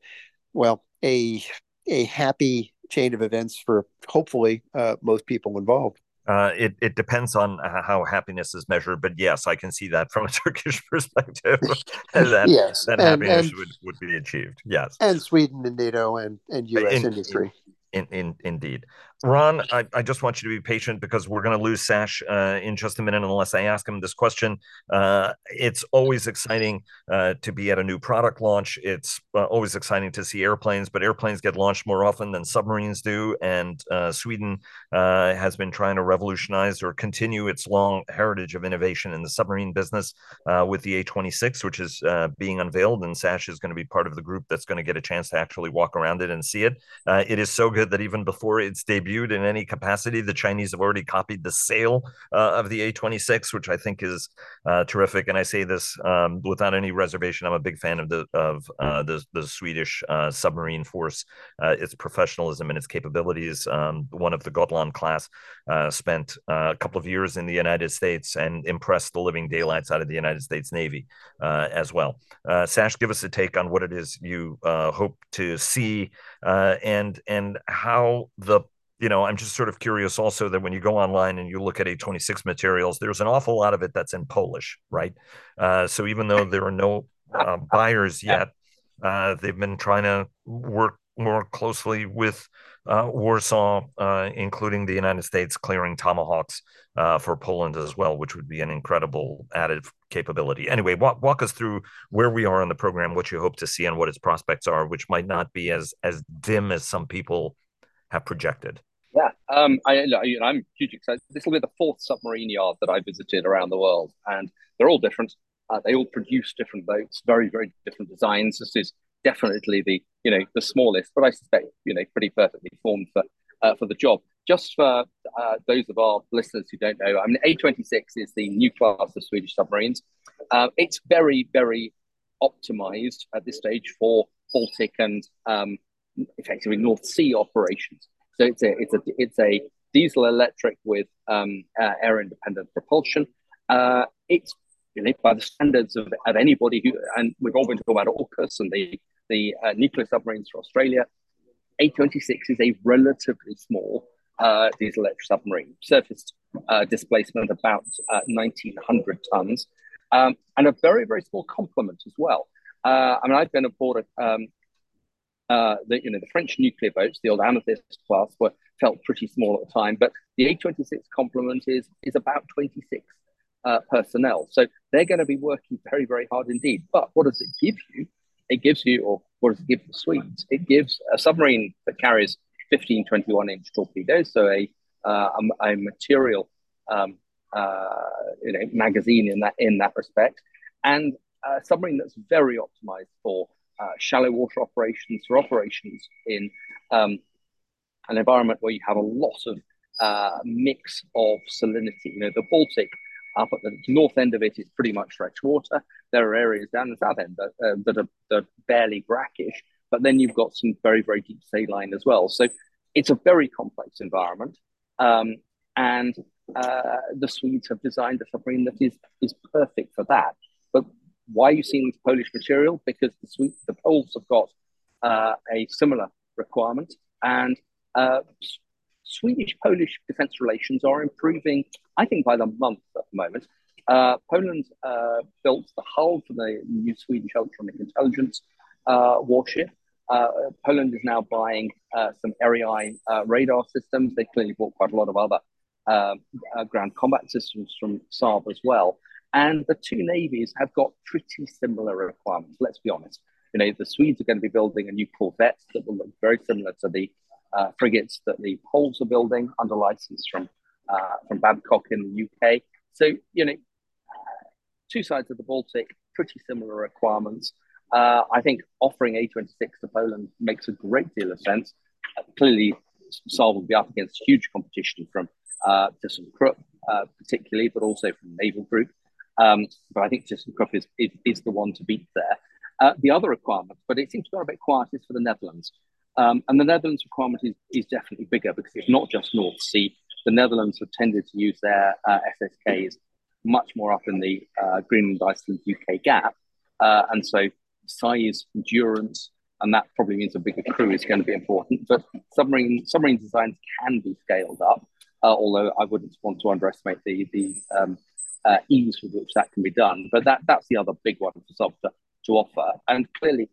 well, a a happy chain of events for hopefully uh, most people involved. Uh, it it depends on how happiness is measured, but yes, I can see that from a Turkish perspective. that yes, that and, happiness and, would, would be achieved. Yes, and Sweden and NATO and and U.S. In, industry. In, in, indeed. Ron, I, I, just want you to be patient because we're going to lose Sash uh, in just a minute unless I ask him this question. Uh, it's always exciting uh, to be at a new product launch. It's uh, always exciting to see airplanes, but airplanes get launched more often than submarines do. And uh, Sweden uh, has been trying to revolutionize or continue its long heritage of innovation in the submarine business with the A 26, which is being unveiled. And Sash is going to be part of the group that's going to get a chance to actually walk around it and see it. it is so good that even before its debut, in any capacity. The Chinese have already copied the sail uh, of the A26, which I think is uh, terrific. And I say this um, without any reservation. I'm a big fan of the of uh, the the Swedish uh, submarine force, uh, its professionalism and its capabilities. Um, one of the Gotland class uh, spent a couple of years in the United States and impressed the living daylights out of the United States Navy as well. Sash, give us a take on what it is you hope to see and and how the you know, I'm just sort of curious also that when you go online and you look at A26 materials, there's an awful lot of it that's in Polish, right? Uh, so even though there are no uh, buyers yet, uh, they've been trying to work more closely with uh, Warsaw, uh, including the United States, clearing Tomahawks uh, for Poland as well, which would be an incredible added capability. Anyway, walk, walk us through where we are in the program, what you hope to see, and what its prospects are, which might not be as as dim as some people have projected. Yeah, um, I, you know, I'm hugely excited. This will be the fourth submarine yard that I visited around the world, and they're all different. Uh, they all produce different boats, very, very different designs. This is definitely the, you know, the smallest, but I suspect, you know, pretty perfectly formed for uh, for the job. Just for uh, those of our listeners who don't know, I mean, A26 is the new class of Swedish submarines. Uh, it's very, very optimized at this stage for Baltic and um, effectively North Sea operations. So it's a it's a it's a diesel electric with um, uh, air independent propulsion. Uh, it's you know, by the standards of, of anybody who, and we've all been talking about AUKUS and the the uh, nuclear submarines for Australia. A26 is a relatively small uh, diesel electric submarine, surface uh, displacement about 1900 uh, tons, um, and a very very small complement as well. I mean, I've been aboard a, um, uh, the you know the French nuclear boats, the old Amethyst class, were felt pretty small at the time, but the A26 complement is is about 26 uh, personnel, so they're going to be working very very hard indeed. But what does it give you? It gives you, or what does it give the Swedes? It gives a submarine that carries 15, 21 inch torpedoes, so a uh, a, a, material um, uh, you know magazine in that in that respect, and a submarine that's very optimized for uh, shallow water operations for operations in um, an environment where you have a lot of uh, mix of salinity. You know, the Baltic up at the north end of it is pretty much fresh water. There are areas down the south end that, uh, that, are, that are barely brackish, but then you've got some very, very deep saline as well. So it's a very complex environment. Um, and uh, the Swedes have designed a submarine that is, is perfect for that. Why are you seeing this Polish material? Because the Swedes, the Poles have got uh, a similar requirement, and uh, Swedish Polish defense relations are improving, I think, by the month at the moment. Uh, Poland uh, built the hull for the new Swedish electronic intelligence uh, warship. Uh, Poland is now buying some Erieye radar systems. They clearly bought quite a lot of other ground combat systems from Saab as well. And the two navies have got pretty similar requirements. Let's be honest. You know, the Swedes are going to be building a new corvette that will look very similar to the uh, frigates that the Poles are building under license from uh, from Babcock in the UK. So you know, two sides of the Baltic, pretty similar requirements. Uh, I think offering A26 to Poland makes a great deal of sense. Uh, clearly, Saab will be up against huge competition from uh, ThyssenKrupp, uh, particularly, but also from Naval Group. Um, but I think ThyssenKrupp is, is, is, the one to beat there. Uh, the other requirement, but it seems to be a bit quiet, is for the Netherlands. Um, and the Netherlands requirement is, is definitely bigger because it's not just North Sea. The Netherlands have tended to use their uh, SSKs much more up in the uh, Greenland, Iceland, UK gap. Uh, and so size, endurance, and that probably means a bigger crew is going to be important. But submarine submarine designs can be scaled up, uh, although I wouldn't want to underestimate the the um, uh, ease with which that can be done. But that that's the other big one for Saab to, to offer. And clearly,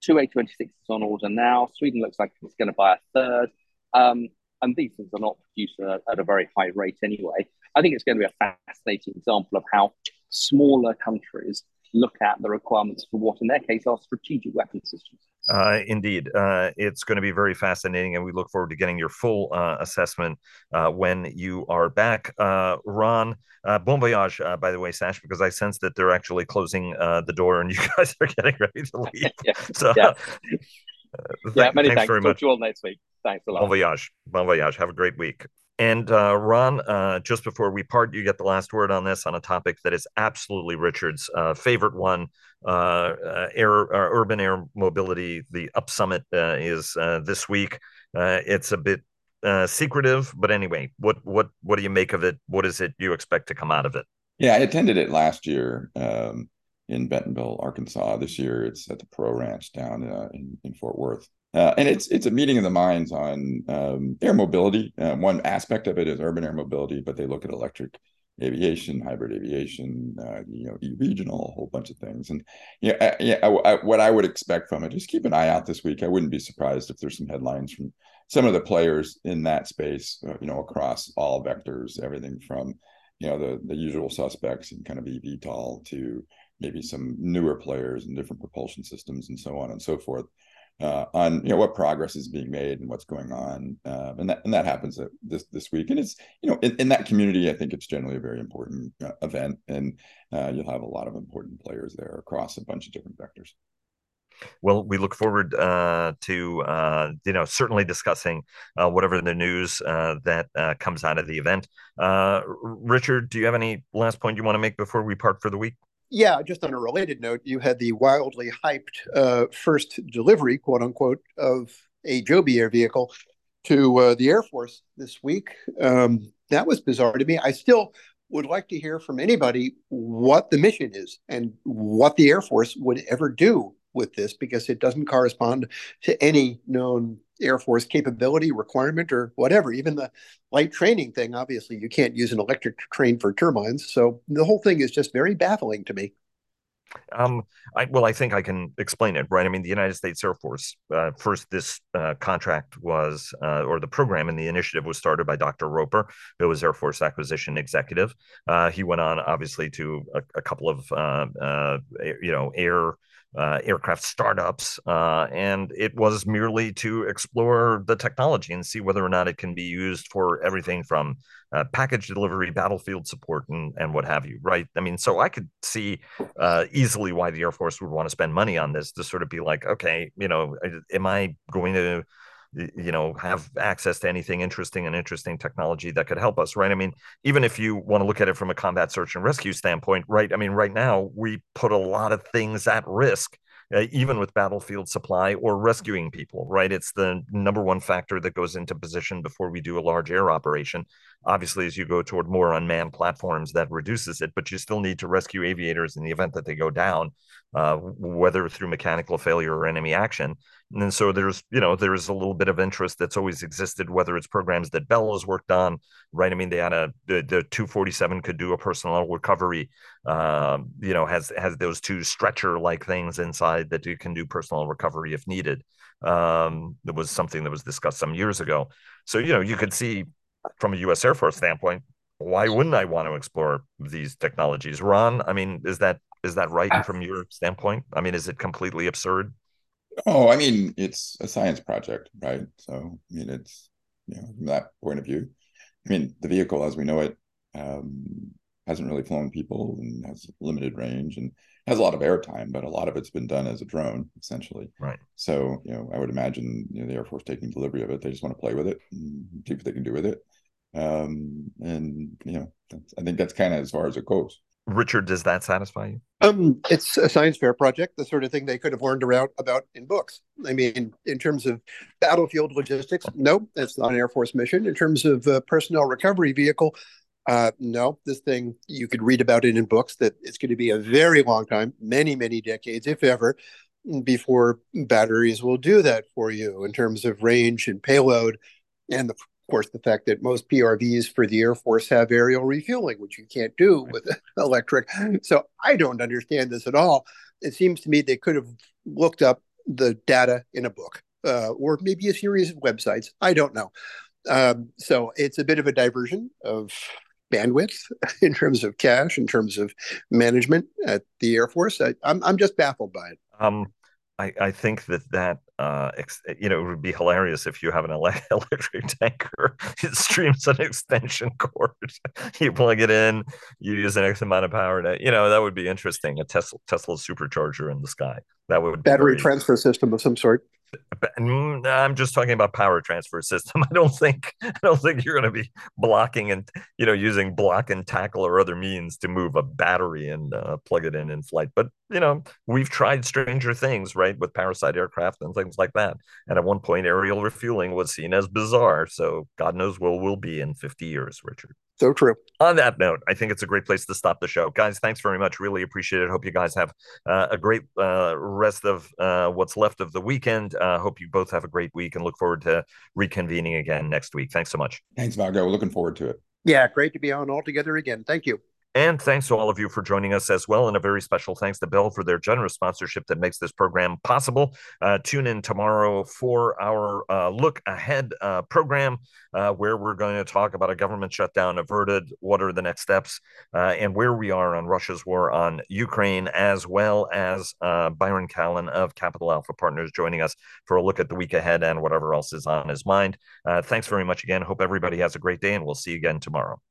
two A26 is on order now. Sweden looks like it's going to buy a third. Um, and these things are not produced at, at a very high rate anyway. I think it's going to be a fascinating example of how smaller countries look at the requirements for what, in their case, are strategic weapon systems. Uh, indeed, uh, it's going to be very fascinating, and we look forward to getting your full uh, assessment uh, when you are back. Uh, Ron, uh, bon voyage, by the way, Sash, because I sense that they're actually closing the door and you guys are getting ready to leave. yeah. So, yeah. yeah, many thanks, thanks very Talk much. To you all next week. Thanks a lot. Bon voyage. Bon voyage. Have a great week. And uh, Ron, uh, just before we part, you get the last word on this on a topic that is absolutely Richard's uh, favorite one: air, uh, urban air mobility. The Up Summit is this week. it's a bit secretive, but anyway, what what what do you make of it? What is it you expect to come out of it? Yeah, I attended it last year um, in Bentonville, Arkansas. This year, it's at the Perot Ranch down in, in Fort Worth. Uh, and it's it's a meeting of the minds on um, air mobility. Um, one aspect of it is urban air mobility, but they look at electric aviation, hybrid aviation, uh, you know, e-regional, a whole bunch of things. And yeah, uh, yeah, I, what I would expect from it, just keep an eye out this week. I wouldn't be surprised if there's some headlines from some of the players in that space, uh, you know, across all vectors, everything from you know the the usual suspects and kind of eVTOL to maybe some newer players and different propulsion systems and so on and so forth uh, on you know what progress is being made and what's going on, um, and that and that happens this this week. And it's you know in, in that community, I think it's generally a very important uh, event, and uh, you'll have a lot of important players there across a bunch of different vectors. Well, we look forward uh, to uh, you know certainly discussing uh, whatever the news uh, that uh, comes out of the event. Uh, Richard, do you have any last point you want to make before we part for the week? Yeah, just on a related note, you had the wildly hyped uh, first delivery, quote unquote, of a Joby Air vehicle to uh, the Air Force this week. Um, that was bizarre to me. I still would like to hear from anybody what the mission is and what the Air Force would ever do with this because it doesn't correspond to any known Air Force capability, requirement, or whatever. Even the light training thing, obviously, you can't use an electric train for turbines. So the whole thing is just very baffling to me. Um, I, well, I think I can explain it, right? I mean, the United States Air Force, uh, first, this uh, contract was, uh, or the program and the initiative was started by Dr. Roper, who was Air Force acquisition executive. Uh, he went on, obviously, to a, a couple of, uh, uh, you know, air uh, aircraft startups, uh, and it was merely to explore the technology and see whether or not it can be used for everything from uh, package delivery, battlefield support, and and what have you. Right? I mean, so I could see uh, easily why the Air Force would want to spend money on this to sort of be like, okay, you know, am I going to you know have access to anything interesting and interesting technology that could help us right i mean even if you want to look at it from a combat search and rescue standpoint right i mean right now we put a lot of things at risk uh, even with battlefield supply or rescuing people, right? It's the number one factor that goes into position before we do a large air operation. Obviously, as you go toward more unmanned platforms, that reduces it, but you still need to rescue aviators in the event that they go down, uh, whether through mechanical failure or enemy action. And so there's, you know, there's a little bit of interest that's always existed, whether it's programs that Bell has worked on, right? I mean, they had a the, the 247 could do a personnel recovery, uh, you know, has has those two stretcher like things inside that you can do personal recovery if needed. Um, it was something that was discussed some years ago. So you know, you could see from a U.S. Air Force standpoint, why wouldn't I want to explore these technologies? Ron, I mean, is that is that right from your standpoint? I mean, is it completely absurd? Oh, I mean, it's a science project, right? So, I mean, it's you know from that point of view. I mean, the vehicle as we know it um, hasn't really flown people and has limited range and has a lot of airtime, but a lot of it's been done as a drone, essentially. Right. So, you know, I would imagine you know the Air Force taking delivery of it. They just want to play with it and see what they can do with it. Um, and you know, I think that's kind of as far as it goes. Richard, does that satisfy you? Um, it's a science fair project, the sort of thing they could have learned around about in books. I mean, in terms of battlefield logistics, no, that's not an Air Force mission. In terms of uh, personnel recovery vehicle, Uh, no, this thing you could read about it in books that it's going to be a very long time, many many decades, if ever, before batteries will do that for you in terms of range and payload, and of course the fact that most PRVs for the Air Force have aerial refueling, which you can't do with electric. So I don't understand this at all. It seems to me they could have looked up the data in a book uh, or maybe a series of websites. I don't know. Um, so it's a bit of a diversion of bandwidth in terms of cash, in terms of management at the Air Force. I, I'm I'm just baffled by it. Um, I, I think that that uh, ex- you know it would be hilarious if you have an ele- electric tanker. It streams an extension cord. you plug it in. You use an X amount of power. To, you know that would be interesting. A Tesla Tesla supercharger in the sky. That would battery transfer system of some sort. Mm, I'm just talking about power transfer system. I don't think I don't think you're going to be blocking and you know using block and tackle or other means to move a battery and uh, plug it in in flight. But you know we've tried stranger things, right, with parasite aircraft and things like that. And at one point, aerial refueling was seen as bizarre. So God knows where we'll be in 50 years, Richard. So true. On that note, I think it's a great place to stop the show. Guys, thanks very much. Really appreciate it. Hope you guys have uh, a great uh, rest of uh, what's left of the weekend. Uh, hope you both have a great week and look forward to reconvening again next week. Thanks so much. Thanks, Vago. Looking forward to it. Yeah, great to be on all together again. Thank you. And thanks to all of you for joining us as well. And a very special thanks to Bell for their generous sponsorship that makes this program possible. Uh, tune in tomorrow for our uh, look ahead uh, program, uh, where we're going to talk about a government shutdown averted, what are the next steps, uh, and where we are on Russia's war on Ukraine, as well as uh, Byron Callan of Capital Alpha Partners joining us for a look at the week ahead and whatever else is on his mind. thanks very much again. Hope everybody has a great day, and we'll see you again tomorrow.